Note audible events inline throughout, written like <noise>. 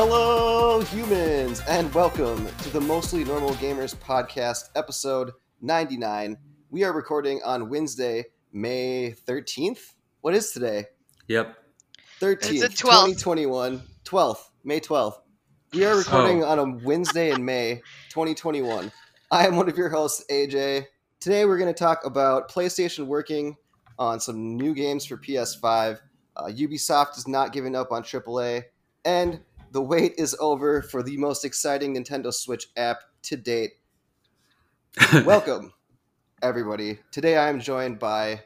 Hello, humans, and welcome to the Mostly Normal Gamers podcast, episode 99. We are recording on Wednesday, May 13th. What is today? Yep. 13th, It's the 12th. 2021. 12th, May 12th. We are recording on a Wednesday in May 2021. I am one of your hosts, AJ. Today we're going to talk about PlayStation working on some new games for PS5. Uh, Ubisoft is not giving up on AAA, and the wait is over for the most exciting Nintendo Switch app to date. <laughs> Welcome, everybody. Today I am joined by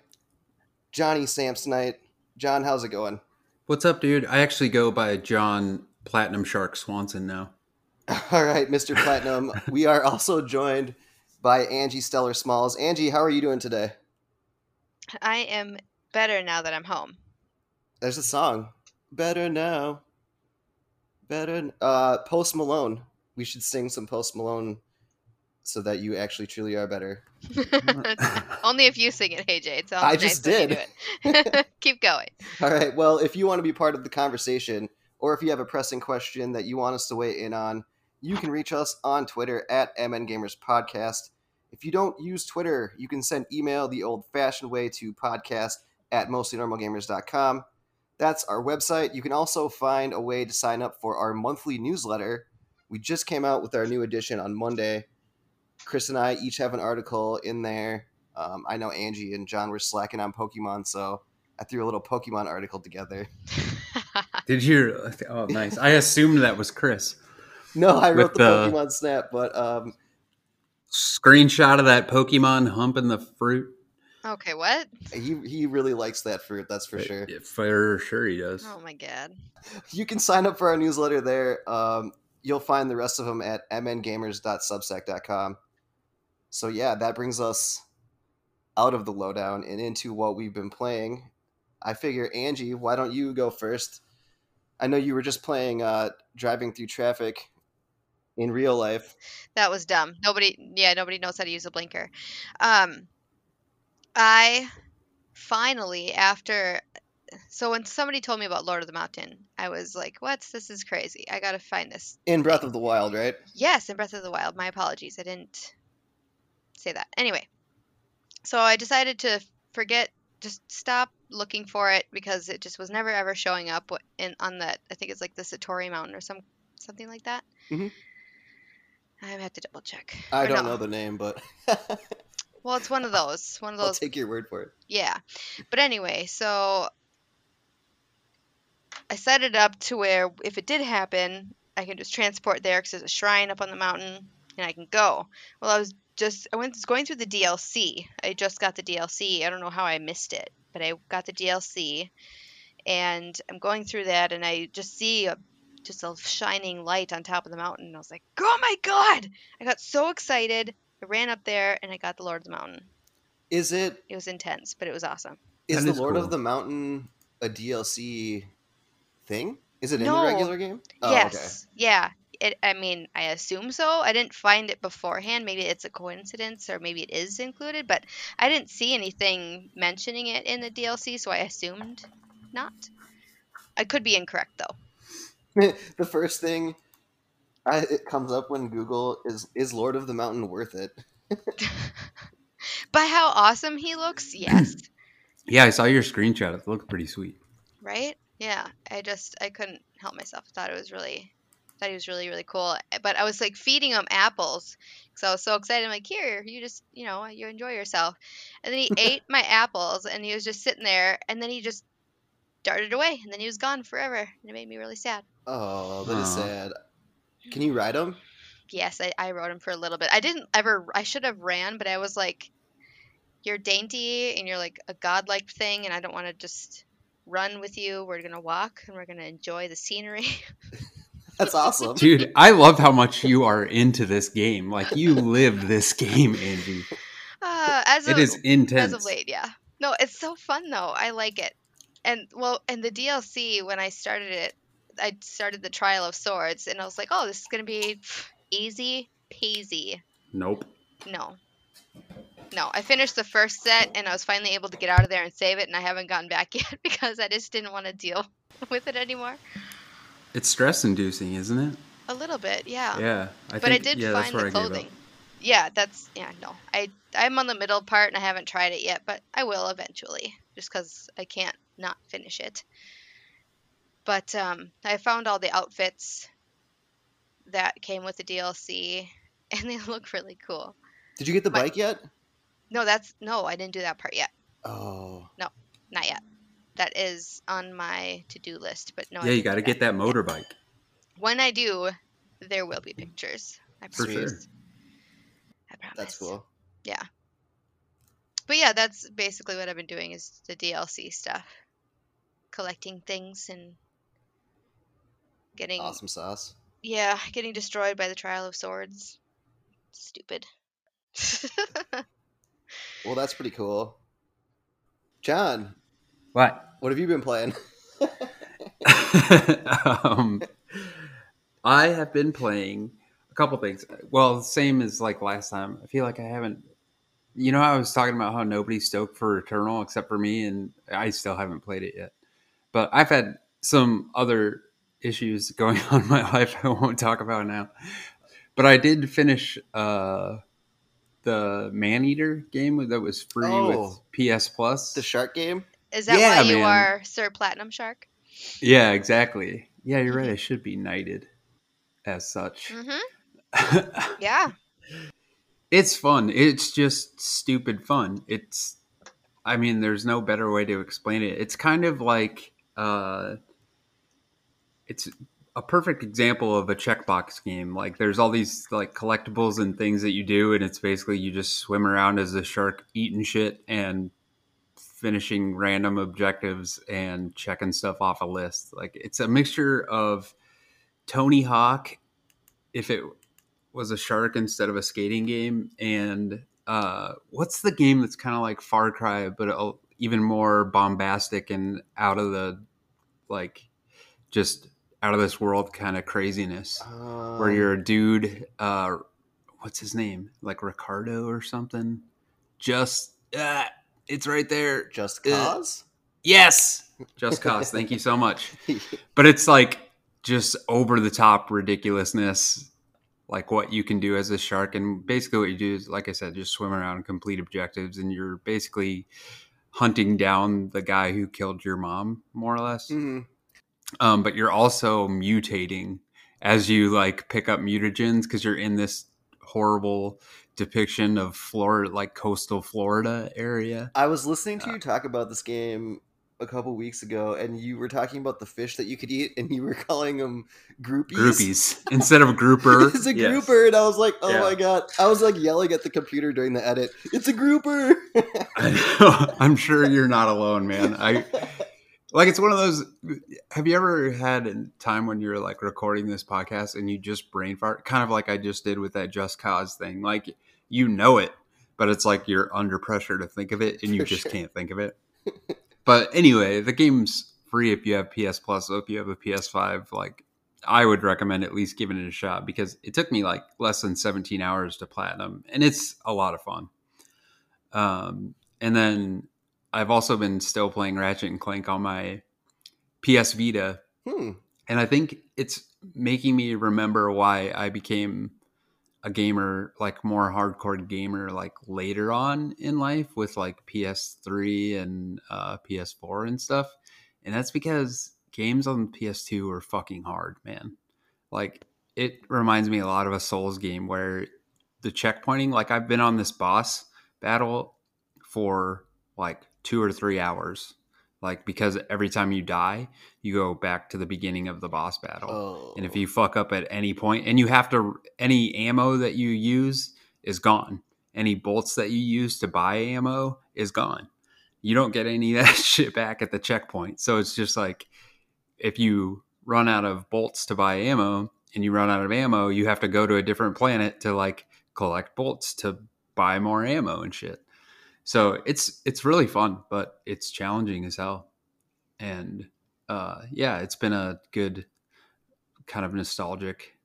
Johnny Samsonite. John, how's it going? What's up, dude? I actually go by John Platinum Shark Swanson now. <laughs> All right, Mr. Platinum. we are also joined by Angie Stellar Smalls. Angie, how are you doing today? I am better now that I'm home. There's a song. Better now. Better. Uh, Post Malone. We should sing some Post Malone so that you actually truly are better. <laughs> Only if you sing it, AJ. It sounds I just did. it. Keep going. All right. Well, if you want to be part of the conversation, or if you have a pressing question that you want us to weigh in on, you can reach us on Twitter at MN Gamers Podcast. If you don't use Twitter, you can send email the old fashioned way to podcast at mostlynormalgamers.com. That's our website. You can also find a way to sign up for our monthly newsletter. We just came out with our new edition on Monday. Chris and I each have an article in there. Um, I know Angie and John were slacking on Pokemon, so I threw a little Pokemon article together. <laughs> Did you? Oh, nice. I assumed that was Chris. No, I wrote the, the- Pokemon Snap, but um, Screenshot of that Pokemon humping the fruit. Okay, what? he he really likes that fruit. That's for sure. Yeah, For sure, he does. Oh my god. You can sign up for our newsletter there. Um, you'll find the rest of them at mngamers.substack.com. So yeah, that brings us out of the lowdown and into what we've been playing. I figure Angie, why don't you go first? I know you were just playing uh, driving through traffic in real life. That was dumb. Nobody yeah, nobody knows how to use a blinker. Um I finally after so when somebody told me about Lord of the Mountain, I was like, "What? This is crazy. I got to find this." In Breath of the Wild, right? Yes, in Breath of the Wild. My apologies. I didn't say that. Anyway, so I decided to forget, just stop looking for it because it just was never ever showing up in on that. I think it's like the Satori Mountain or some something like that. Mhm. I have to double check. I Or don't no. know the name, but <laughs> Well, it's one of those. One of those. I'll take your word for it. Yeah. But anyway, so I set it up to where if it did happen, I can just transport there because there's a shrine up on the mountain and I can go. Well, I was just, I went going through the DLC. I just got the DLC. I don't know how I missed it, but I got the DLC and I'm going through that and I just see a, just a shining light on top of the mountain. And I was like, oh my God! I got so excited. I ran up there and I got the Lord of the Mountain. Is it It was intense, but it was awesome. is That the Lord cool. of the Mountain a DLC thing? Is it in No. the regular game? Oh, yes. Yeah. It, I mean, I assume so. I didn't find it beforehand. Maybe it's a coincidence or maybe it is included, but I didn't see anything mentioning it in the DLC, so I assumed not. I could be incorrect though. <laughs> the first thing I, it comes up when Google is is Lord of the Mountain worth it? <laughs> By how awesome he looks, <clears throat> yes. Yeah, I saw your screenshot. It looked pretty sweet. right? Yeah. I just I couldn't help myself. I thought it was really thought he was really really cool. But I was like feeding him apples because I was so excited. I'm like, here, you just you know you enjoy yourself. And then he <laughs> ate my apples and he was just sitting there and then he just darted away and then he was gone forever and it made me really sad. Oh, that is Aw. sad. Can you ride him? Yes, I, I rode him for a little bit. I didn't ever. I should have ran, but I was like, you're dainty and you're like a godlike thing, and I don't want to just run with you. We're gonna walk and we're gonna enjoy the scenery. <laughs> That's awesome. Dude, I love how much you are into this game. Like you live this game, Angie. <laughs> Uh, as It of, is intense. as of late, yeah. No, it's so fun though. I like it. And well, and the DLC when I started it, I started the Trial of Swords, and I was like, oh, this is gonna be easy peasy. Nope. No. No, I finished the first set and I was finally able to get out of there and save it, and I haven't gotten back <laughs> yet because I just didn't want to deal <laughs> with it anymore. It's stress inducing, isn't it? A little bit, yeah. Yeah. I but I did yeah, find the I gave up. clothing. Yeah, that's yeah, no. I I'm on the middle part and I haven't tried it yet, but I will eventually, just because I can't not finish it. But um, I found all the outfits that came with the DLC, <laughs> and they look really cool. Did you get the My- bike yet? No, that's no, I didn't do that part yet. Oh, No, Not yet. That is on my to-do list, but no. Yeah, you got to get that motorbike. When I do, there will be pictures. I For sure. I promise. that's cool. Yeah. But yeah, that's basically what I've been doing is the DLC stuff. Collecting things and getting Awesome sauce. yeah, getting destroyed by the Trial of Swords. Stupid. <laughs> Well, that's pretty cool. John, What? what have you been playing? <laughs> <laughs> um, I have been playing a couple things. Well, same as like last time. I feel like I haven't. You know, I was talking about how nobody's stoked for Eternal except for me, and I still haven't played it yet. But I've had some other issues going <laughs> on in my life I won't talk about now. But I did finish uh, the Maneater game that was free Oh. with PS Plus. the shark game? Is that Yeah, why you man. are Sir Platinum Shark? Yeah, exactly. Yeah, you're right. I should be knighted as such. Mm-hmm. <laughs> Yeah. it's fun. It's just stupid fun. It's I mean, there's no better way to explain it. It's kind of like uh it's a perfect example of a checkbox game. Like there's all these like collectibles and things that you do and it's basically you just swim around as a shark eating shit and finishing random objectives and checking stuff off a list. Like it's a mixture of Tony Hawk if it was a shark instead of a skating game and uh what's the game that's kind of like Far Cry but even more bombastic and out of the like just out of this world kind of craziness where Um, you're a dude uh what's his name? Like Ricardo or something? Just uh, it's right there. Just uh, cause. yes! Just cause. Thank you so much. <laughs> But it's like just over the top ridiculousness like what you can do as a shark. And basically what you do is like i said just swim around and complete objectives. And you're basically hunting down the guy who killed your mom more or less. Mhm. Um, but you're also mutating as you like pick up mutagens because you're in this horrible depiction of Florida, like coastal Florida area. I was listening Uh, to you talk about this game a couple weeks ago, and you were talking about the fish that you could eat, and you were calling them groupies. Groupies <laughs> instead of grouper. it's a yes. grouper, and I was like, "Oh Yeah. my god!" I was like yelling at the computer during the edit. It's a grouper. <laughs> I know. I'm sure you're not alone, man. I <laughs> like it's one of those. Have you ever had a time when you're like recording this podcast and you just brain fart, kind of like I just did with that Just Cause thing? Like you know it, but it's like you're under pressure to think of it and you For just sure. can't think of it. but anyway, the game's free if you have PS Plus. So if you have a PS5, like I would recommend at least giving it a shot because it took me like less than 17 hours to platinum, and it's a lot of fun. Um, and then I've also been still playing Ratchet and Clank on my PS Vita, hmm. and I think it's making me remember why I became a gamer, like more hardcore gamer, like later on in life with like PS3 and uh, PS4 and stuff. And that's because games on PS2 are fucking hard, man. Like it reminds me a lot of a Souls game where the checkpointing, like I've been on this boss battle for like two or three hours. Like because every time you die, you go back to the beginning of the boss battle. Oh, And if you oh. fuck up at any point, and you have to, any ammo that you use is gone. Any bolts that you use to buy ammo is gone. You don't get any of that <laughs> shit back at the checkpoint. So it's just like if you run out of bolts to buy ammo and you run out of ammo, you have to go to a different planet to like collect bolts to buy more ammo and shit. So it's it's really fun, but it's challenging as hell. And uh, yeah, it's been a good kind of nostalgic,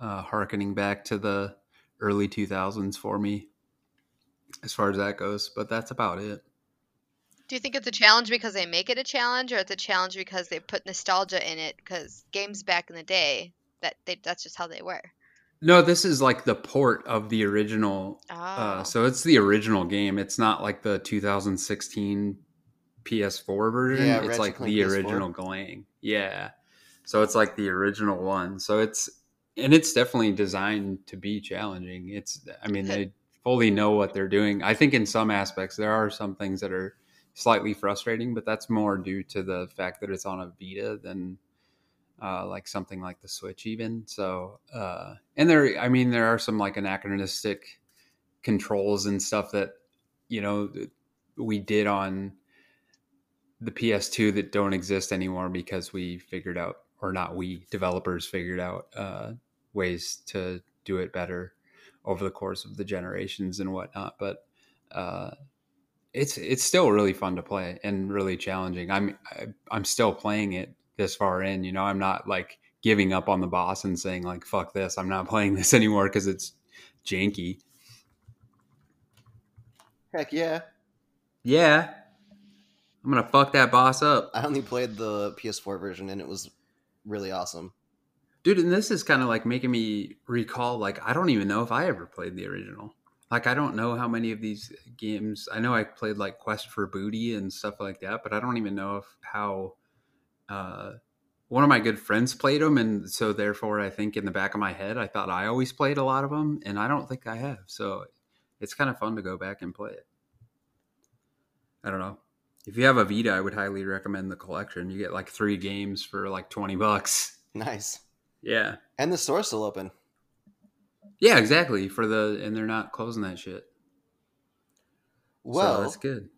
uh, harkening back to the early 2000s for me as far as that goes. But that's about it. Do you think it's a challenge because they make it a challenge, or it's a challenge because they put nostalgia in it? Because games back in the day, that they, that's just how they were. No, this is like the port of the original. Oh, Uh, so it's the original game. It's not like the 2016 PS4 version. Yeah, it's like the PS4. original Galang. Yeah. So it's like the original one. So it's and it's definitely designed to be challenging. It's I mean they fully know what they're doing. I think in some aspects there are some things that are slightly frustrating, but that's more due to the fact that it's on a Vita than uh, like something like the Switch, even. So, uh, and there, I mean, there are some like anachronistic controls and stuff that you know we did on the PS2 that don't exist anymore because we figured out, or not we developers figured out uh, ways to do it better over the course of the generations and whatnot. But uh, it's it's still really fun to play and really challenging. I'm I, I'm still playing it this far in. You know, I'm not like giving up on the boss and saying like fuck this. I'm not <laughs> playing this anymore because it's janky. Heck yeah. Yeah, I'm gonna fuck that boss up, I only played the PS4 version and it was really awesome. dude. And this is kind of like making me recall. Like I don't even know if I ever played the original. Like I don't know how many of these games. I know I played like Quest for Booty and stuff like that, but I don't even know if how. Uh, one of my good friends played them, and so therefore, I think in the back of my head, I thought I always played a lot of them, and I don't think I have. So it's kind of fun to go back and play it. I don't know. If you have a Vita, I would highly recommend the collection. You get like three games for like twenty bucks. Nice. Yeah, And the store's still open. yeah, exactly. For the and they're not closing that shit. so Well, that's good.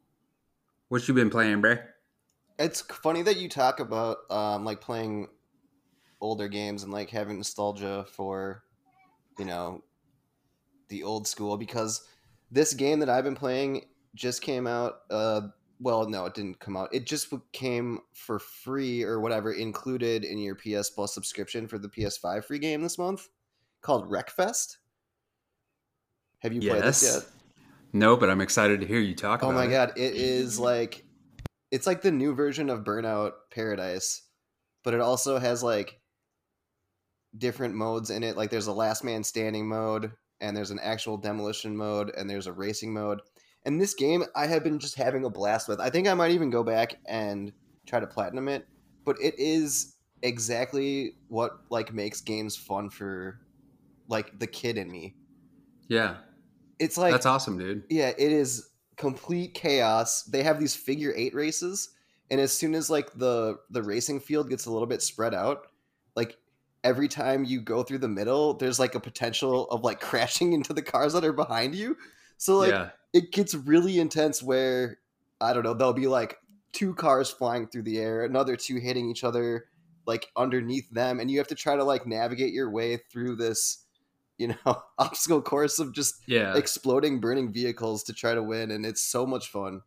What you been playing, bruh? It's funny that you talk about um, like playing older games and like having nostalgia for, you know, the old school because this game that I've been playing just came out. Uh, well, no, it didn't come out. It just came for free or whatever, included in your PS Plus subscription for the PS5 free game this month, called Wreckfest. Have you played this Yes. yet? No, but I'm excited to hear you talk Oh about it. Oh my god, it is like it's like the new version of Burnout Paradise, but it also has like different modes in it. Like there's a last man standing mode and there's an actual demolition mode and there's a racing mode. And this game I have been just having a blast with. I think I might even go back and try to platinum it, but it is exactly what like makes games fun for like the kid in me. Yeah, It's like that's awesome, dude. yeah, it is complete chaos. They have these figure eight races, and as soon as like the the racing field gets a little bit spread out, like every time you go through the middle, there's like a potential of like <laughs> crashing into the cars that are behind you. So like yeah, it gets really intense where I don't know, there'll be like two cars flying through the air, another two hitting each other like underneath them, and you have to try to like navigate your way through this, you know, <laughs> obstacle course of just yeah. exploding burning vehicles to try to win and it's so much fun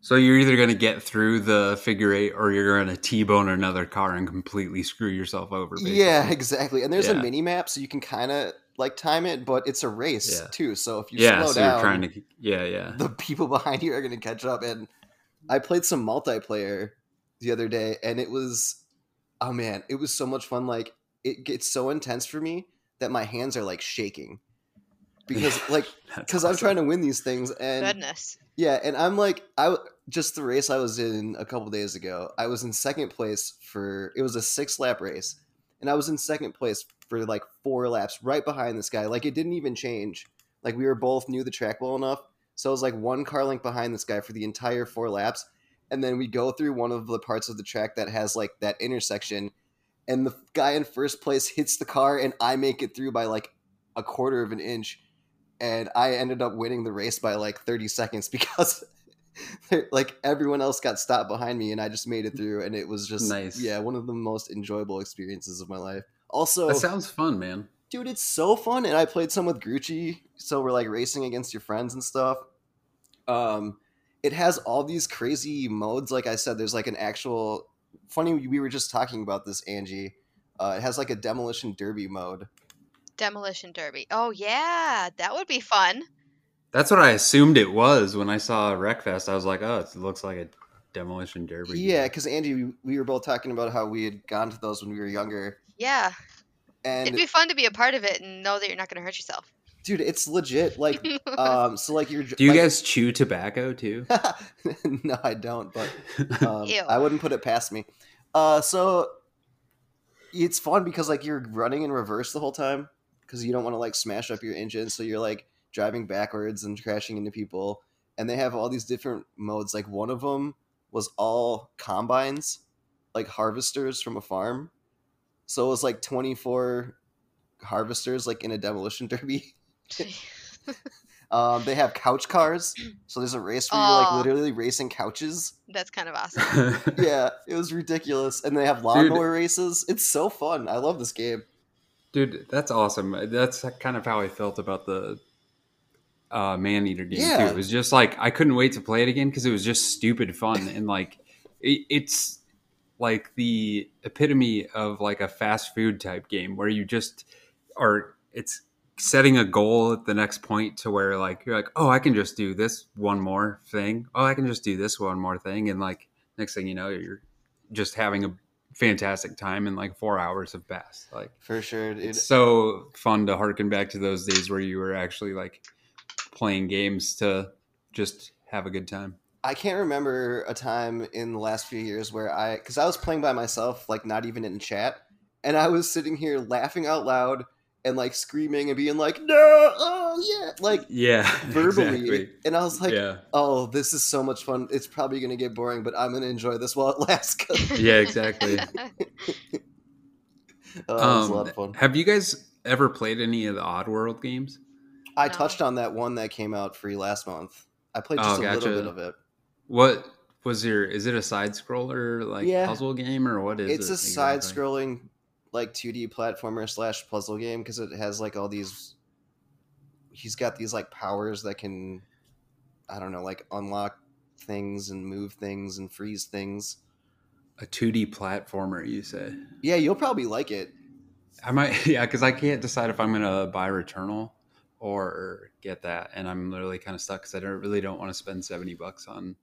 So you're either going to get through the figure eight, or you're going to t-bone another car and completely screw yourself over. Basically. yeah <laughs> exactly and there's a mini map so you can kind of like time it but it's a race Yeah. too so if you yeah. slow So down you're trying to, yeah, yeah. the <laughs> people behind you are going to catch up and i played some multiplayer the other day and it was oh man it was so much fun like it gets so intense for me that my hands are like shaking <laughs> because like <laughs> That's because i'm trying to win these things and Goodness. Yeah, and I'm like, I just the race I was in a couple days ago. I was in second place for it was a six lap race, and I was in second place for like four laps, right behind this guy. Like it didn't even change. Like we were both knew the track well enough, so I was like one car length behind this guy for the entire four laps. And then we go through one of the parts of the track that has like that intersection, and the guy in first place hits the car, and I make it through by like a quarter of an inch and I ended up winning the race by like 30 seconds <laughs> because like everyone else got stopped behind me and I just made it through and it was just Nice. yeah, one of the most enjoyable experiences of my life. Also, That sounds fun, man. dude, it's so fun and I played some with Grucci, so we're like racing against your friends and stuff. Um it has all these crazy modes like I said there's like an actual funny we were just talking about this Angie. Uh, it has like a demolition derby mode. Demolition Derby. Oh yeah, that would be fun. That's what I assumed it was when I saw Wreckfest. I was like, oh, it looks like a demolition derby. Yeah, because Andy, we, we were both talking about how we had gone to those when we were younger, Yeah, and it'd be fun to be a part of it and know that you're not going to hurt yourself. Dude, it's legit. <laughs> Like, um, so like you're. Do you like, guys chew tobacco too? <laughs> no, I don't, but <laughs> um, I wouldn't put it past me. Uh, so it's fun because like you're running in reverse the whole time because you don't want to like smash up your engine, so you're like driving backwards and crashing into people. And they have all these different modes. Like one of them was all combines, like harvesters from a farm. So it was like 24 harvesters, like in a demolition derby. <laughs> Um, they have couch cars, so there's a race where you're like literally racing couches. That's kind of awesome. <laughs> Yeah, it was ridiculous, and they have lawnmower races. It's so fun. I love this game. Dude, that's awesome. That's kind of how I felt about the uh, Maneater game Yeah. too. It was just like I couldn't wait to play it again because it was just stupid fun and like it, it's like the epitome of like a fast food type game where you just are. It's setting a goal at the next point to where like you're like, oh, I can just do this one more thing. Oh, I can just do this one more thing, and like next thing you know, you're just having a fantastic time and like four hours have passed. Like For sure, dude. it's so fun to harken back to those days where you were actually like playing games to just have a good time. I can't remember a time in the last few years where I, because I was playing by myself, like not even in chat, and I was sitting here laughing out loud and like screaming and being like, "No, oh yeah," like Yeah, <laughs> verbally, exactly. and I was like, yeah, "Oh, this is so much fun. It's probably gonna get boring, but I'm gonna enjoy this while it lasts. <laughs> yeah, exactly. <laughs> oh, it was a Um, lot of fun. Have you guys ever played any of the Oddworld games? I No. touched on that one that came out free last month. I played Oh, just a gotcha. little bit of it. What was your? Is it a side scroller like Yeah. puzzle game or what is it's it? It's a side exactly? scrolling like 2d platformer slash puzzle game because it has like all these he's got these like powers that can i don't know like unlock things and move things and freeze things A two D platformer, you say? yeah you'll probably like it I might, <laughs> yeah, because I can't decide if I'm gonna buy Returnal or get that, and I'm literally kind of stuck because I don't really don't want to spend seventy bucks on.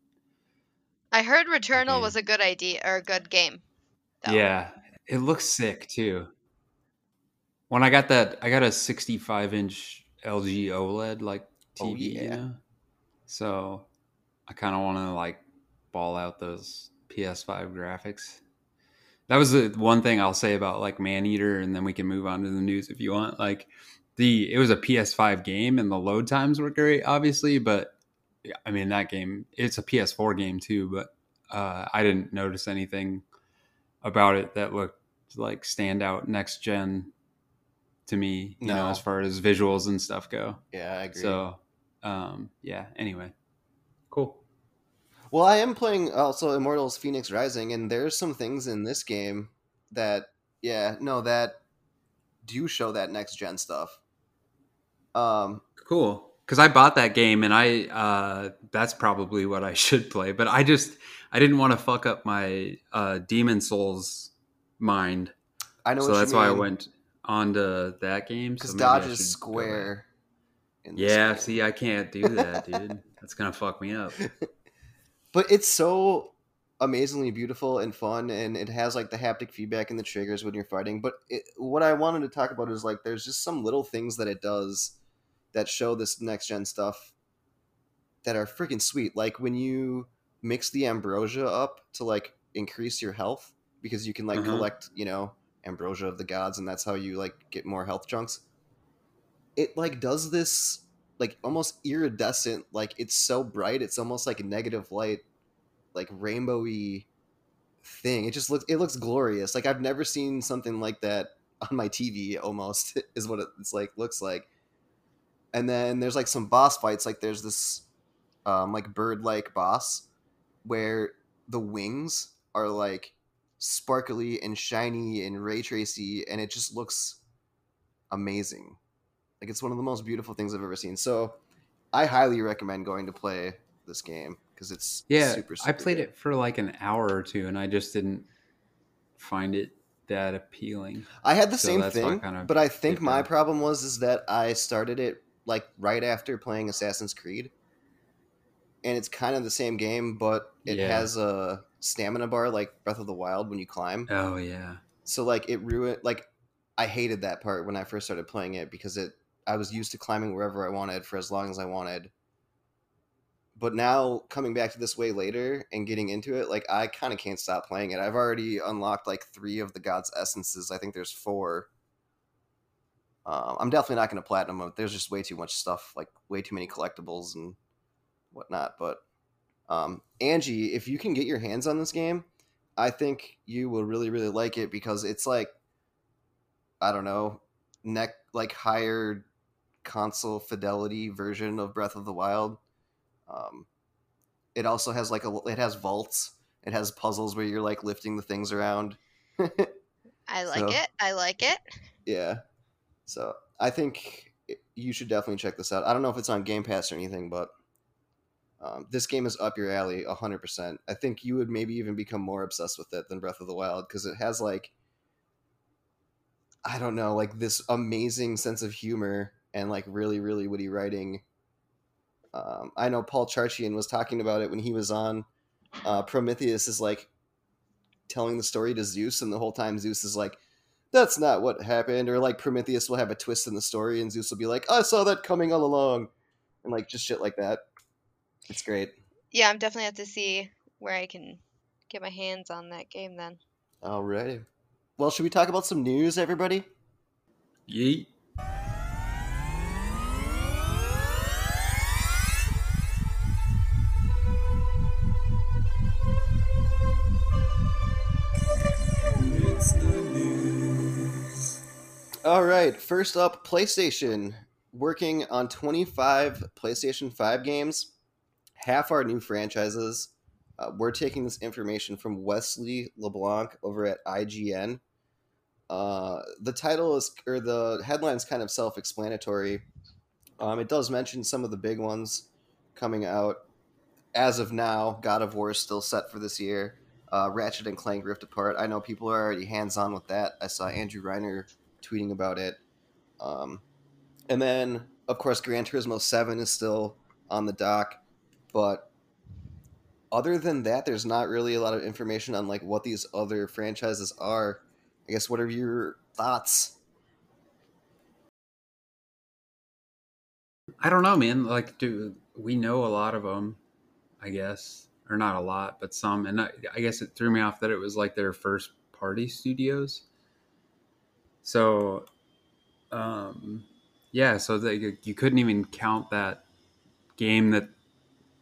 I heard Returnal was a good idea or a good game. though. Yeah, it looks sick too. When I got that, I got a 65 inch LG OLED like Oh, TV, you know? so I kind of want to like ball out those PS5 graphics. That was the one thing I'll say about like Maneater, and then we can move on to the news if you want. Like the it was a PS5 game, and the load times were great, obviously, but yeah, I mean that game it's a PS4 game too, but uh, I didn't notice anything about it that looked like standout next gen to me. You know, No. as far as visuals and stuff go. yeah i agree So, um, yeah. Anyway, cool. well i am playing also immortals Fenyx rising and there's some things in this game that yeah no that do show that next gen stuff um Cool. Because I bought that game and I uh, that's probably what I <laughs> should play, but I just I didn't want to fuck up my uh, Demon's Souls mind, i know so that's why I went on to that game. because so Dodge is should go back. square. in Yeah, see, I can't do that, dude. <laughs> That's gonna fuck me up. but it's so amazingly beautiful and fun, and it has like the haptic feedback and the triggers when you're fighting. But it, what I wanted to talk about is like there's just some little things that it does that show this next gen stuff that are freaking sweet. Like when you mix the ambrosia up to like increase your health because you can like Uh-huh. collect, you know, ambrosia of the gods, and that's how you like get more health chunks. It like does this like almost iridescent, like it's so bright, it's almost like a negative light, like rainbowy thing. It just looks it looks glorious. Like I've never seen something like that on my TV. Almost <laughs> is what it's like looks like. And then there's like some boss fights. Like there's this um, like bird like boss where the wings are like sparkly and shiny and ray tracy, and it just looks amazing. Like it's one of the most beautiful things I've ever seen. So I highly recommend going to play this game because it's Yeah, super, super I played good. it for like an hour or two, and I just didn't find it that appealing. I had the So same that's why I thing, kinda but I think dipped my problem was is that I started it like right after playing Assassin's Creed, and it's kind of the same game, but it Yeah. has a stamina bar like Breath of the Wild when you climb. Oh yeah. So like it ruined like I hated that part when I first started playing it because it I was used to climbing wherever I wanted for as long as I wanted. But now coming back to this way later and getting into it, like I kind of can't stop playing it. I've already unlocked like three of the God's essences. I think there's four. Um, I'm definitely not going to platinum them. There's just way too much stuff, like way too many collectibles and whatnot. But um, Angie, if you can get your hands on this game, I think you will really, really like it because it's like, I don't know, neck like higher console fidelity version of Breath of the Wild. Um, it also has like a it has vaults. It has puzzles where you're like lifting the things around. <laughs> I like So- it. I like it. Yeah. So I think you should definitely check this out. I don't know if it's on Game Pass or anything, but um, this game is up your alley 100%. I think you would maybe even become more obsessed with it than Breath of the Wild because it has like, I don't know, like this amazing sense of humor and like really, really witty writing. Um, I know Paul Charchian was talking about it when he was on. Uh, Prometheus is like telling the story to Zeus, and the whole time Zeus is like, that's not what happened or like prometheus will have a twist in the story and zeus will be like i saw that coming all along and like just shit like that it's great Yeah, I'm definitely have to see where I can get my hands on that game then. alrighty well should we talk about some news everybody Yeet. All right first up playstation. Working on 25 playstation 5 games half our new franchises. Uh, we're taking this information from wesley leblanc over at ign uh, the title is or the headline's kind of self-explanatory. Um, it does mention some of the big ones coming out. As of now god of war is still set for this year. Uh, ratchet and clank rift apart. I know people are already hands-on with that. I saw andrew reiner tweeting about it um, and then of course gran turismo 7 is still on the dock but other than that there's not really a lot of information on like what these other franchises are i guess what are your thoughts I don't know, man. Like, do we know a lot of them? I guess, or not a lot, but some. And I, I guess it threw me off that it was like their first party studios. So, um, yeah. So they, you couldn't even count that game that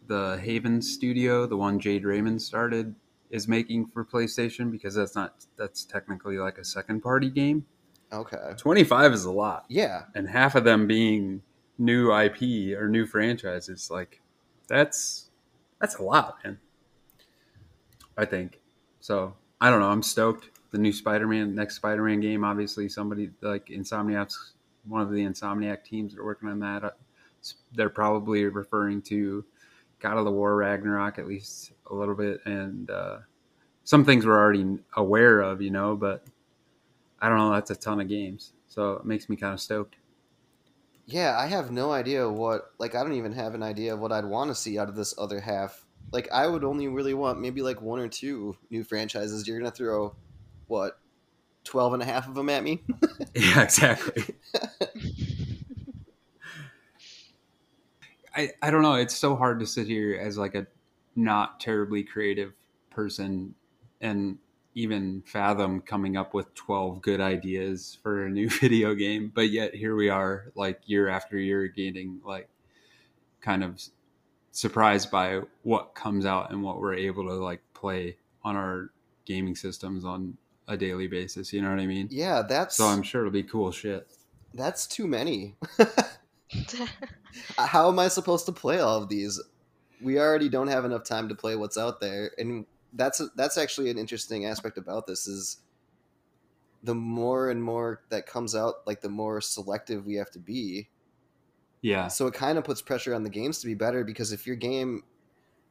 the Haven Studio, the one Jade Raymond started, is making for PlayStation because that's not that's technically like a second party game. okay Twenty five is a lot yeah and half of them being new IP or new franchises, like that's that's a lot, man. I think so. I don't know. I'm stoked. The new Spider-Man, next Spider-Man game, obviously somebody like Insomniac's one of the Insomniac teams that are working on that. Uh, They're probably referring to God of the War Ragnarok at least a little bit, and uh, some things we're already aware of, you know. But I don't know. That's a ton of games, so it makes me kind of stoked. yeah i have no idea what like i don't even have an idea of what i'd want to see out of this other half like i would only really want maybe like one or two new franchises you're gonna throw what 12 and a half of them at me <laughs> Yeah, exactly. <laughs> I I don't know. It's so hard to sit here as like a not terribly creative person and even fathom coming up with 12 good ideas for a new <laughs> video game but yet here we are like year after year getting like kind of surprised by what comes out and what we're able to like play on our gaming systems on a daily basis you know what i mean yeah that's so i'm sure it'll be cool shit that's too many <laughs> <laughs> how am I supposed to play all of these? We already don't have enough time to play what's out there, and that's that's actually an interesting aspect about this is the more and more that comes out, like the more selective we have to be. yeah So it kind of puts pressure on the games to be better because if your game,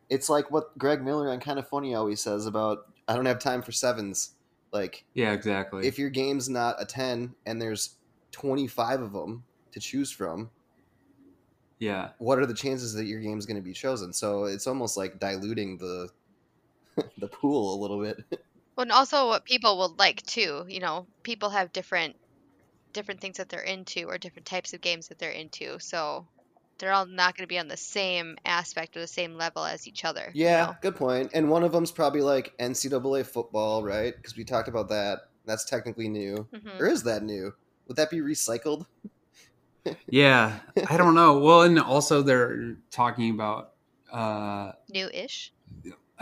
it's like what Greg Miller on Kind of Funny always says about I don't have time for sevens. Like yeah exactly if your game's not a ten and there's twenty five of them to choose from, Yeah. what are the chances that your game's going to be chosen? So it's almost like diluting the <laughs> the pool a little bit. <laughs> Well, and also what people will like too. You know, people have different different things that they're into or different types of games that they're into. So they're all not going to be on the same aspect or the same level as each other. you Yeah, know? good point. And one of them's probably like NCAA football, right? Because we talked about that. That's technically new. Mhm. Or is that new? Would that be recycled? <laughs> Yeah. I don't know. <laughs> Well, and also they're talking about uh New-ish.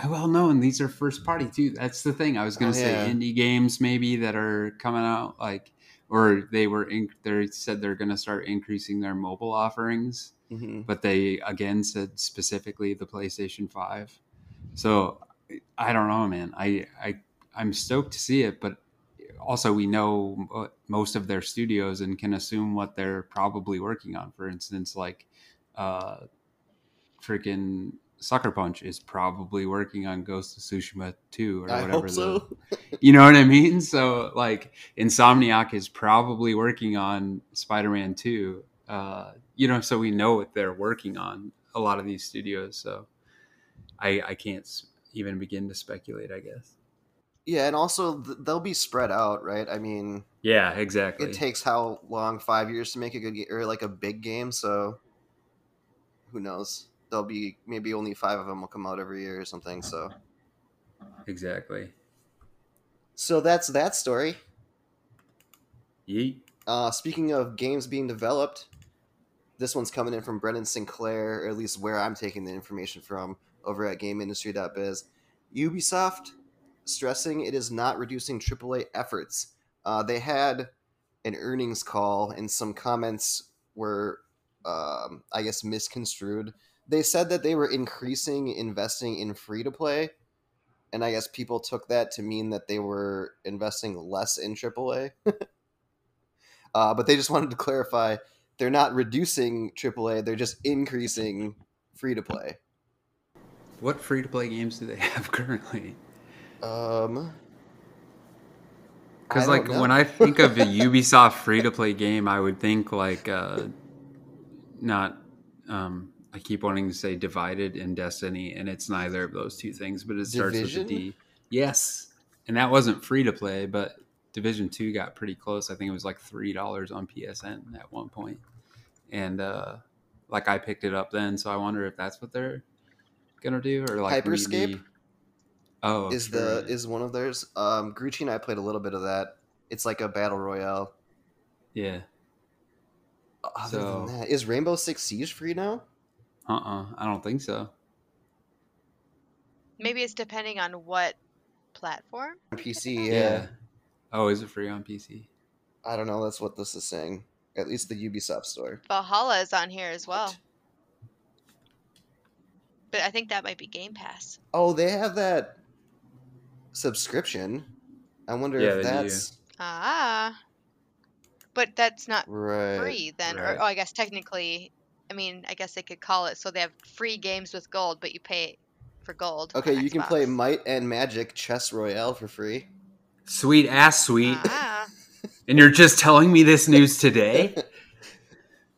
well no, and these are first party too. That's the thing. I was gonna Oh, say yeah. indie games maybe that are coming out like or they were in, they said they're gonna start increasing their mobile offerings. Hmm but they again said specifically the PlayStation 5. So I don't know, man. I I I'm stoked to see it, but also we know most of their studios and can assume what they're probably working on. For instance, like uh freaking Sucker Punch is probably working on Ghost of Tsushima 2 or whatever hope the- so. <laughs> you know what I mean? So like Insomniac is probably working on Spider-Man 2. Uh, you know, so we know what they're working on. A lot of these studios, so I I can't even begin to speculate. I guess. Yeah, and also th- they'll be spread out, right? I mean, Yeah, exactly. it takes how long? Five years to make a good game or like a big game. So who knows? There'll be maybe only five of them will come out every year or something. So exactly. so that's that story. Yeet. Uh, speaking of games being developed, this one's coming in from Brendan Sinclair, or at least where I'm taking the information from over at GameIndustry.biz. Ubisoft stressing it is not reducing AAA efforts. Uh, they had an earnings call, and some comments were, um, I guess, misconstrued. They said that they were increasing investing in free to play, and I guess people took that to mean that they were investing less in AAA. <laughs> Uh, but they just wanted to clarify they're not reducing AAA, they're just increasing free to play. What free to play games do they <laughs> have currently? Um, Because like know. when I think of a <laughs> Ubisoft free to play game, I would think like uh, not. Um, I keep wanting to say Divided in Destiny, and it's neither of those two things. But it starts Division? with a D. Yes, and that wasn't free to play, but Division Two got pretty close. I think it was like three dollars on PSN at one point, and uh, like I picked it up then. So I wonder if that's what they're gonna do, or like Hyperscape? maybe- Oh, is sure, the is one of theirs? Um, Grucci and I played a little bit of that. It's like a battle royale. yeah. Other So- than that, is Rainbow Six Siege free now? Uh uh I don't think so. Maybe it's depending on what platform. On PC, yeah. Oh, is it free on PC? I don't know. That's what this is saying. At least the Ubisoft store. Valhalla is on here as well. But I think that might be Game Pass. Oh, they have that subscription. I wonder Yeah, if do. that's Ah. But that's not right. free then. right. Or, oh, I guess technically, I mean, I guess they could call it so they have free games with gold, but you pay for gold. Okay, on you can play Xbox. Might and Magic Chess Royale for free. Sweet ass sweet. Ah. And you're just telling me this news today?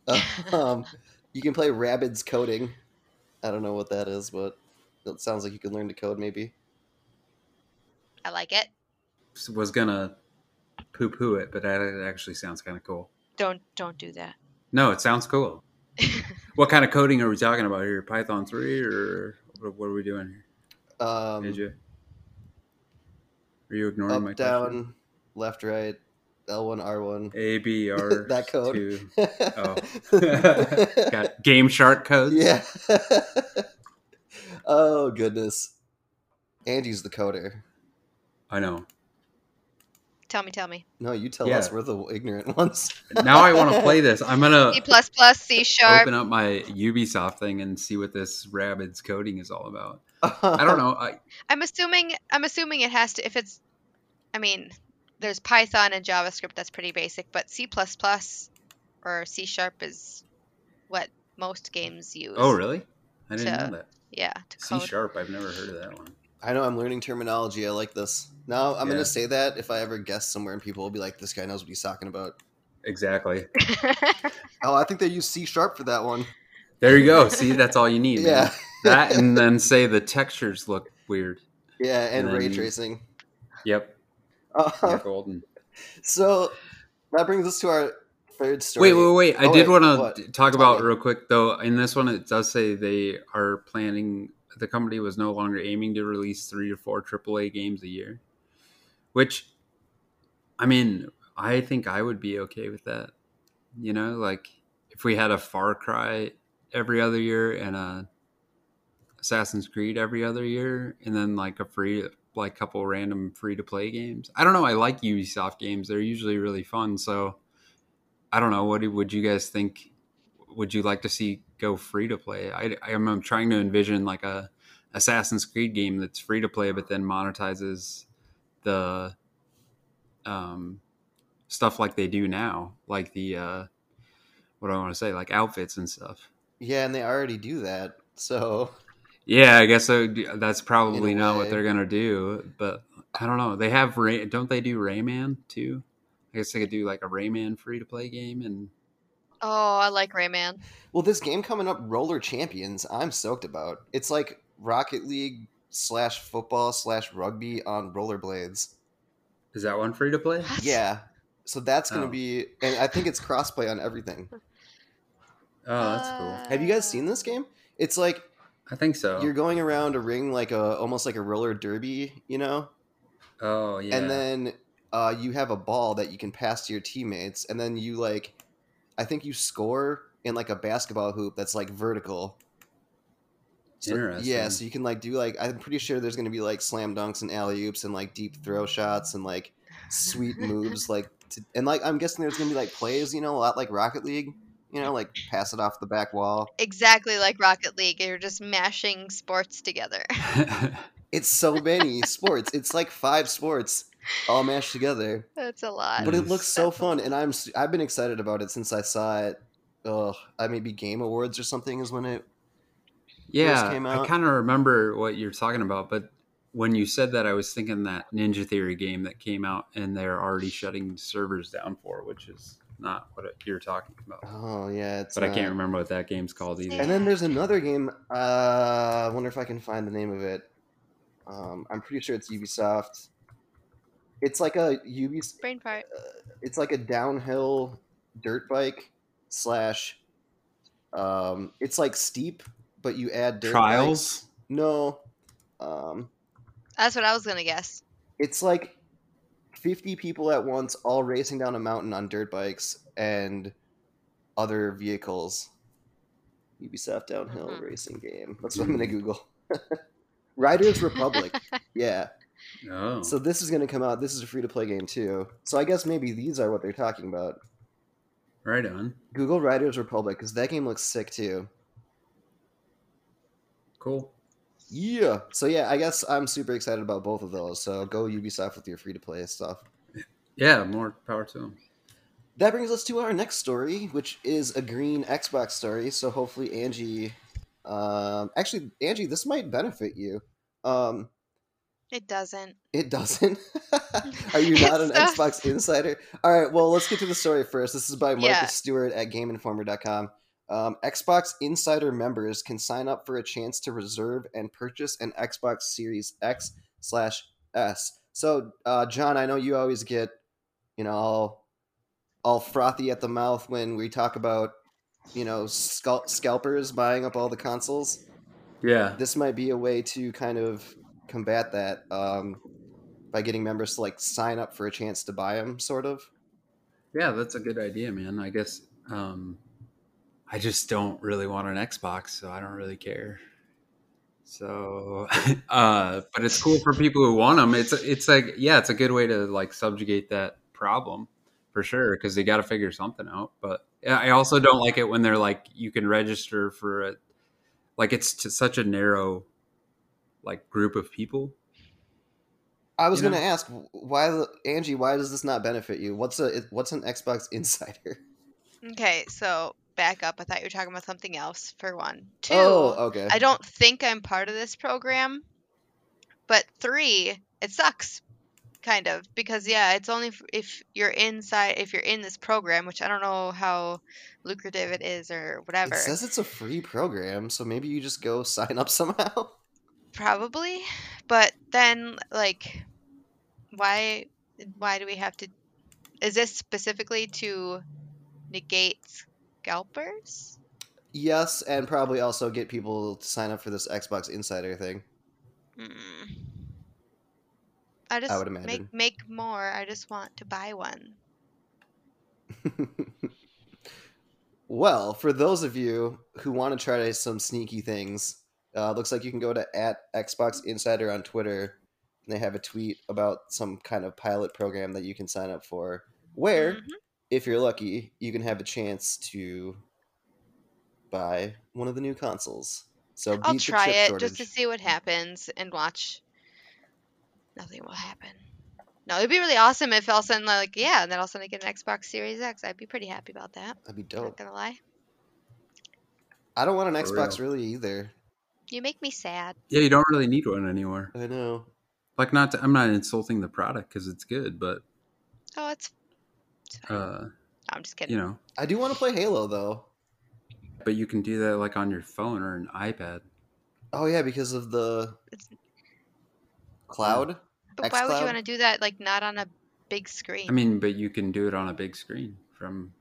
<laughs> um, you can play Rabbids coding. I don't know what that is, but it sounds like you can learn to code maybe. I like it. Was gonna poo poo it, but that it actually sounds kind of cool. Don't don't do that. No, it sounds cool. <laughs> What kind of coding are we talking about here? Python 3 or what what are we doing here? Um, AJ? Are you ignoring my up, down, question? left, right, L1, R1. A, B, <laughs> R. That code. two. <laughs> Oh. <laughs> Got Game Shark codes? yeah. oh, goodness. Andy's the coder. I know. tell me, tell me. No, you tell Yeah. us. We're the ignorant ones. Now I want to play this. I'm gonna C plus plus, C sharp. open up my Ubisoft thing and see what this Rabbids coding is all about. I don't know. I, <laughs> I'm assuming I'm assuming it has to if it's I mean, there's Python and JavaScript that's pretty basic, but C plus plus or C sharp is what most games use. oh, really? I didn't To know that. Yeah, C sharp. I've never heard of that one. I know I'm learning terminology. I like this. Now I'm Yeah. gonna say that if I ever guess somewhere and people will be like, "This guy knows what he's talking about." Exactly. <laughs> Oh, I think they use C sharp for that one. There you go. See, that's all you need. man. Yeah. That and <laughs> then say the textures look weird. Yeah, and And ray then- tracing. Yep, Uh, yeah, golden. so that brings us to our third story. Wait, wait, wait! I Oh, did want to talk about me. real quick though. In this one, it does say they are planning. The company was no longer aiming to release three or four AAA games a year, which, I mean, I think I would be okay with that. You know, like if we had a Far Cry every other year and a Assassin's Creed every other year, and then like a free, like couple random free to play games. I don't know. I like Ubisoft games; they're usually really fun. So I don't know. What would you guys think? Would you like to see go free to play? I, I'm, trying to envision like a Assassin's Creed game that's free to play, but then monetizes the um, stuff like they do now, like the uh, what do I want to say, like outfits and stuff. Yeah, and they already do that. So <laughs> Yeah, I guess so. that's probably In a not what they're gonna do, but I don't know. They have Ray, don't they do Rayman too? I guess they could do like a Rayman free to play game and Oh, I like Rayman. Well, this game coming up, Roller Champions, I'm stoked about. It's like Rocket League slash football slash rugby on rollerblades. is that one free to play? Yeah. So that's going to Oh. be, and I think it's crossplay on everything. Oh, that's cool. Uh, Have you guys seen this game? It's like I think so. you're going around a ring like a almost like a roller derby, you know? oh yeah. And then uh, you have a ball that you can pass to your teammates, and then you like, I think you score in like a basketball hoop that's like vertical. So- Interesting. Yeah, so you can like do like I'm pretty sure there's gonna be like slam dunks and alley oops and like deep throw shots and like sweet <laughs> moves like to, and like I'm guessing there's gonna be like plays, you know, a lot like Rocket League, you know, like pass it off the back wall. Exactly like Rocket League. You're just mashing sports together. <laughs> <laughs> It's so many sports. It's like five sports all mashed together. That's a lot. But it looks so That's fun, and I'm I've been excited about it since I saw it. Oh, I maybe Game Awards or something is when it. yeah, came I kind of remember what you're talking about, but when you said that, I was thinking that Ninja Theory game that came out and they're already shutting servers down for, which is not what it- you're talking about. Oh yeah, it's. But I can't remember what that game's called either. And then there's another game. Uh, I wonder if I can find the name of it. Um, I'm pretty sure it's Ubisoft. It's like a Ubis. Brain fart. It's like a downhill dirt bike slash. Um, it's like steep, but you add dirt Trials. bikes. No, um, That's what I was gonna guess. it's like 50 people at once all racing down a mountain on dirt bikes and other vehicles. Ubisoft downhill Mhm. racing game. That's what i'm gonna google. <laughs> Riders republic. Yeah. Oh, so this is gonna come out. This is a free to play game too. So i guess maybe these are what they're talking about. Right on. google riders republic because that game looks sick too. Cool. Yeah so yeah i guess i'm super excited about both of those so go ubisoft with your free to play stuff Yeah, more power to them. That brings us to our next story, which is a green Xbox story. So hopefully, Angie. Um, actually, Angie, this might benefit you. Um, It doesn't. it doesn't. <laughs> Are you not an <laughs> Xbox insider? All right. Well, let's get to the story first. This is by Marcus Yeah. Stewart at GameInformer.com. Um, Xbox Insider members can sign up for a chance to reserve and purchase an Xbox Series X slash S. So, uh, John, I know you always get, you know, all, all frothy at the mouth when we talk about, you know, scalp- scalpers buying up all the consoles. Yeah. This might be a way to kind of combat that um, by getting members to like sign up for a chance to buy them, sort of. Yeah, that's a good idea, man. I guess um, I just don't really want an Xbox, so I don't really care. So, <laughs> uh, but it's cool for people who want them. It's it's like yeah, it's a good way to like subjugate that problem for sure because they got to figure something out. But I also don't like it when they're like you can register for it, like it's to such a narrow like group of people. I was going to ask why, Angie, why does this not benefit you? What's a what's an Xbox <laughs> Insider? Okay, so back up. I thought you were talking about something else. For one, two. Oh, okay. I don't think I'm part of this program. But three, it sucks. kind of because yeah, it's only f- if you're inside if you're in this program, which I don't know how lucrative it is or whatever. It says it's a free program, so maybe you just go <laughs> sign up somehow. Probably, but then like, why why do we have to? Is this specifically to negate scalpers? Yes, and probably also get people to sign up for this Xbox Insider thing. Hmm. I just I would imagine. make make more. I just want to buy one. <laughs> well, for those of you who want to try some sneaky things, uh, looks like you can go to at Xbox Insider on Twitter. And they have a tweet about some kind of pilot program that you can sign up for, where, Mhm. If you're lucky, you can have a chance to buy one of the new consoles. So I'll try it shortage. just to see what happens and watch. Nothing will happen. No, it'd be really awesome if all of a sudden, like, yeah, and then all of a sudden I get an Xbox Series X. I'd be pretty happy about that. That'd be Not dope. gonna lie. I don't want an For Xbox real. really either. You make me sad. Yeah, you don't really need one anymore. I know. Like, not to, I'm not insulting the product because it's good, but Oh, it's. It's fine. uh, I'm just kidding. you know, I do want to play Halo though. but you can do that like on your phone or an iPad. Oh yeah, because of the It's- cloud. but why would you want to do that? Like, not on a big screen. I mean, but you can do it on a big screen from.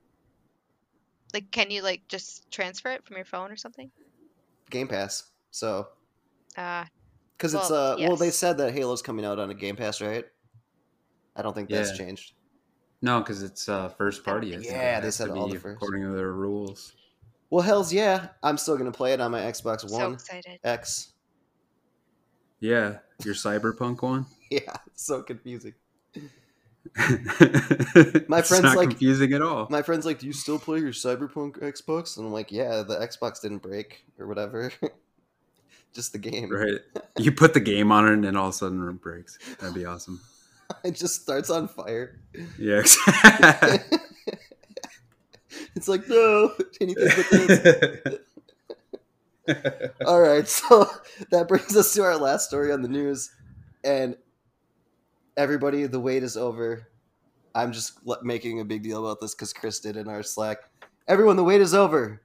like, can you like just transfer it from your phone or something? Game Pass. So Uh, because it's Well, uh well they said that Halo's coming out on a Game Pass, right? I don't think that's Yeah. changed. No, because it's uh, first party. I think Yeah, they said all the first. according to their rules. Well, hell's yeah, I'm still gonna play it on my Xbox so One excited. X. Yeah, your cyberpunk one. <laughs> Yeah, it's so confusing. <laughs> My friend's not like- confusing at all. My friend's like, "Do you still play your Cyberpunk Xbox?" And I'm like, "Yeah, the Xbox didn't break or whatever, <laughs> just the game. Right. You put the game on it and then all of a sudden it breaks. That'd be awesome. <laughs> It just starts on fire. Yeah. <laughs> <laughs> it's like no anything but this. All right, so that brings us to our last story on the news, and everybody, the wait is over. I'm just making a big deal about this because Chris did in our Slack. Everyone, the wait is over.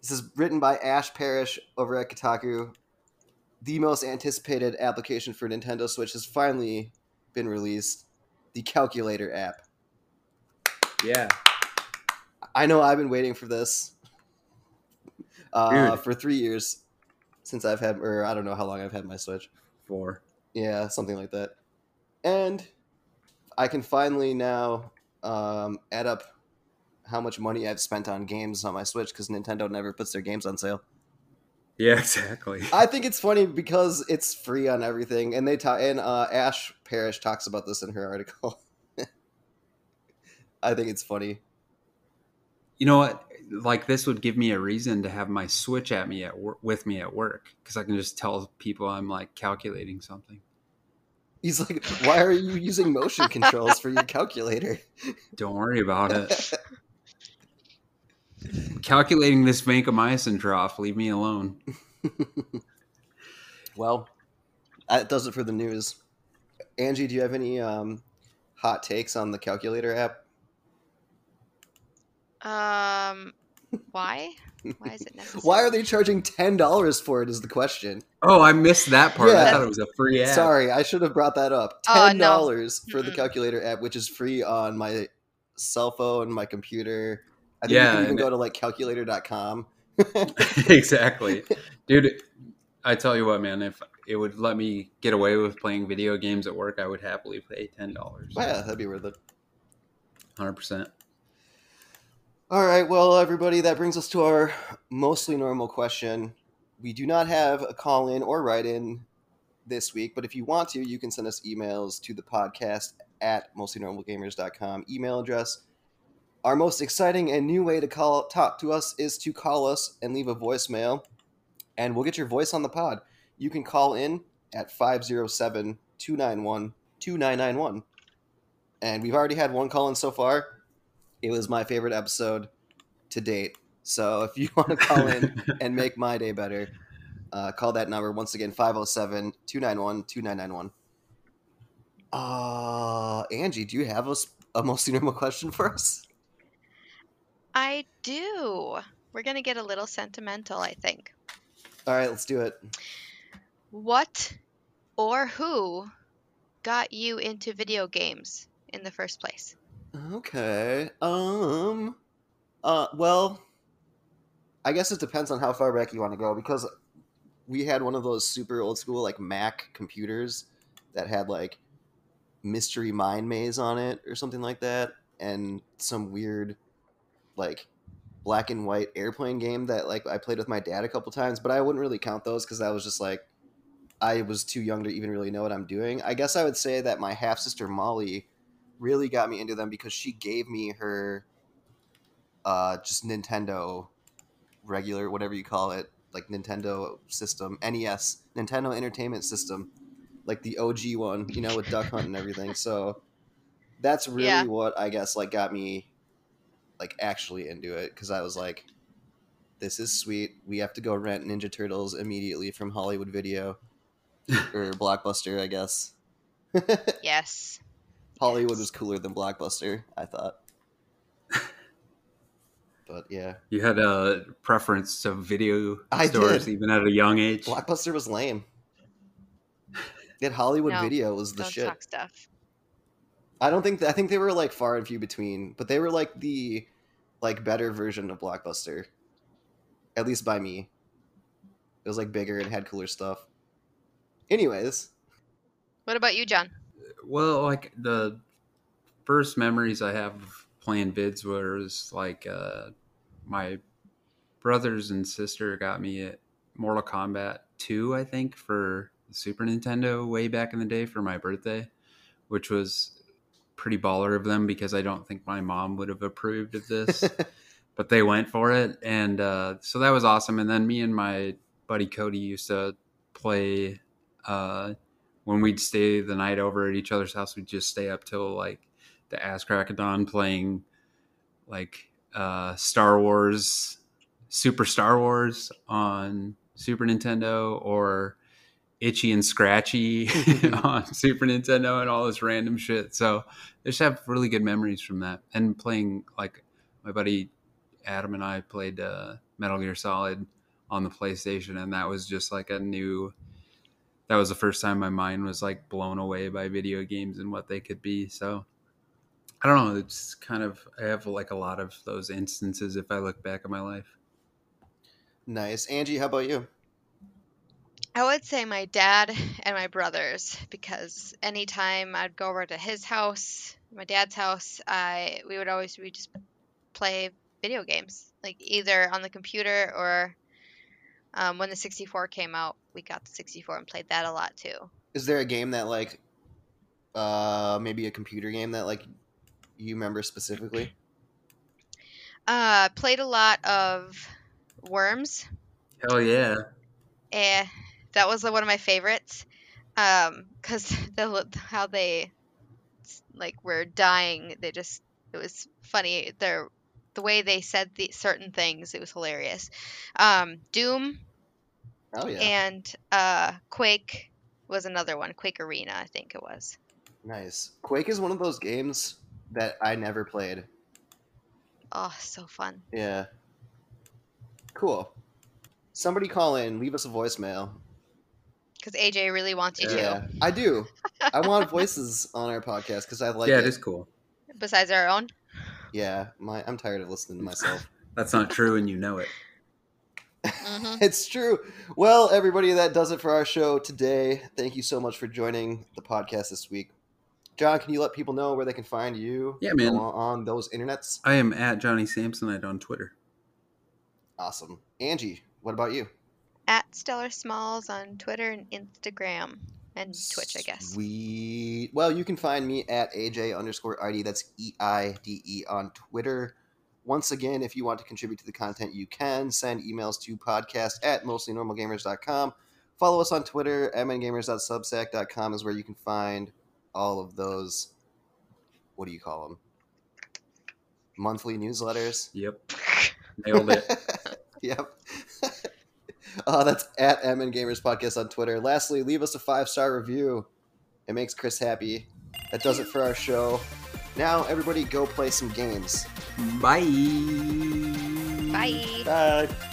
This is written by Ash Parrish over at Kotaku. The most anticipated application for Nintendo Switch has finally been released. The Calculator app. yeah. I know I've been waiting for this <laughs> uh, for three years since I've had, or I don't know how long I've had my Switch. Four. Yeah, something like that. And I can finally now um, add up how much money I've spent on games on my Switch because Nintendo never puts their games on sale. Yeah, <laughs> exactly. I think it's funny because it's free on everything, and they ta- and uh, Ash Parrish talks about this in her article. <laughs> I think it's funny. You know what? Like this would give me a reason to have my Switch at me at wor- with me at work because I can just tell people I'm like calculating something. He's like, "Why are you using motion controls for your calculator?" <laughs> Don't worry about it. Calculating this vancomycin trough. Leave me alone. <laughs> well, that does it for the news. Angie, do you have any um, hot takes on the calculator app? Um, why? Why is it necessary? <laughs> Why are they charging ten dollars for it? Is the question. Oh, I missed that part. Yeah. I thought it was a free app. Sorry, I should have brought that up. Oh, Ten no. dollars for the calculator app, which is free on my cell phone, my computer. I think Yeah, you can even go to like calculator.com. <laughs> exactly, dude. I tell you what, man. If it would let me get away with playing video games at work, I would happily pay ten dollars. yeah, that'd be worth it. Hundred percent. All right, well, everybody, that brings us to our mostly normal question. We do not have a call in or write in this week, but if you want to, you can send us emails to the podcast at mostlynormalgamers.com email address. Our most exciting and new way to call talk to us is to call us and leave a voicemail, and we'll get your voice on the pod. You can call in at 507 291 2991. And we've already had one call in so far. It was my favorite episode to date. So if you <laughs> want to call in <laughs> and make my day better, uh, call that number once again 507 291 2991. Uh, Angie, do you have a, a mostly normal question for us? I do. We're gonna get a little sentimental, I think. All right, let's do it. What or who got you into video games in the first place? Okay. Um. Uh. Well, I guess it depends on how far back you want to go because we had one of those super old school like Mac computers that had like Mystery Mind Maze on it or something like that, and some weird like black and white airplane game that like I played with my dad a couple times, but I wouldn't really count those because I was just like I was too young to even really know what I'm doing. I guess I would say that my half sister Molly really got me into them because she gave me her uh just Nintendo regular whatever you call it like Nintendo system NES Nintendo Entertainment System like the OG one you know with Duck Hunt and everything so that's really Yeah. what I guess like got me like actually into it because I was like this is sweet we have to go rent Ninja Turtles immediately from Hollywood Video <laughs> or Blockbuster I guess <laughs> Yes. Hollywood Yes. was cooler than Blockbuster, I thought. <laughs> but yeah, You had a preference to video I stores did. even at a young age. Blockbuster was lame. Yet Hollywood No, Video was the Don't shit. talk stuff. I don't think I think they were like far and few between, but they were like the like better version of Blockbuster. At least by me. It was like bigger and had cooler stuff. Anyways, What about you, John? Well, like the first memories I have of playing vids was like uh, my brothers and sister got me at Mortal Kombat 2, I think, for Super Nintendo way back in the day for my birthday, which was pretty baller of them because I don't think my mom would have approved of this. <laughs> but they went for it and uh, so that was awesome and then me and my buddy cody used to play uh, when we'd stay the night over at each other's house we'd just stay up till like the ass crack of dawn playing like uh, star wars super star wars on super nintendo or itchy and scratchy <laughs> <laughs> on super nintendo and all this random shit so I just have really good memories from that and playing like my buddy Adam and I played uh, Metal Gear Solid on the PlayStation, and that was just like a new. That was the first time my mind was like blown away by video games and what they could be. So I don't know. It's kind of I have like a lot of those instances if I look back at my life. nice. Angie, how about you? I would say my dad and my brothers because anytime I'd go over to his house, my dad's house, I we would always we just play video games, like either on the computer or um, when the 64 came out, we got the 64 and played that a lot too. Is there a game that like uh maybe a computer game that like you remember specifically? Uh, played a lot of Worms. Hell yeah! Eh, that was one of my favorites. Um, cause <laughs> the how they like were dying, they just it was funny. Their the way they said the certain things, it was hilarious. Um, Doom Oh yeah. and uh, Quake was another one. Quake Arena, I think it was. Nice. Quake is one of those games that I never played. Oh, so fun. Yeah. Cool. Somebody call in, leave us a voicemail. Because AJ really wants you Yeah, I do. I want voices on our podcast because I like yeah, it. it is cool. Besides our own. Yeah, my I'm tired of listening to myself. <laughs> That's not true, and you know it. Mhm. <laughs> it's true. Well, everybody, that does it for our show today. Thank you so much for joining the podcast this week. John, can you let people know where they can find you? Yeah, man. On, on those internets. I am at Johnny Samsonite on Twitter. Awesome. Angie, what about you? At Stellar Smalls on Twitter and Instagram and Twitch, I guess. Sweet. Well, you can find me at AJ underscore Eide. That's E I D E on Twitter. Once again, if you want to contribute to the content, you can send emails to podcast at mostlynormalgamers.com. Follow us on Twitter. mngamers.substack.com is where you can find all of those. What do you call them? Monthly newsletters. Yep, nailed it. <laughs> yep. <laughs> Uh, that's at MN Gamers Podcast on Twitter. Lastly, leave us a five star review. It makes Chris happy. That does it for our show. Now, everybody, go play some games. Bye. Bye. Bye.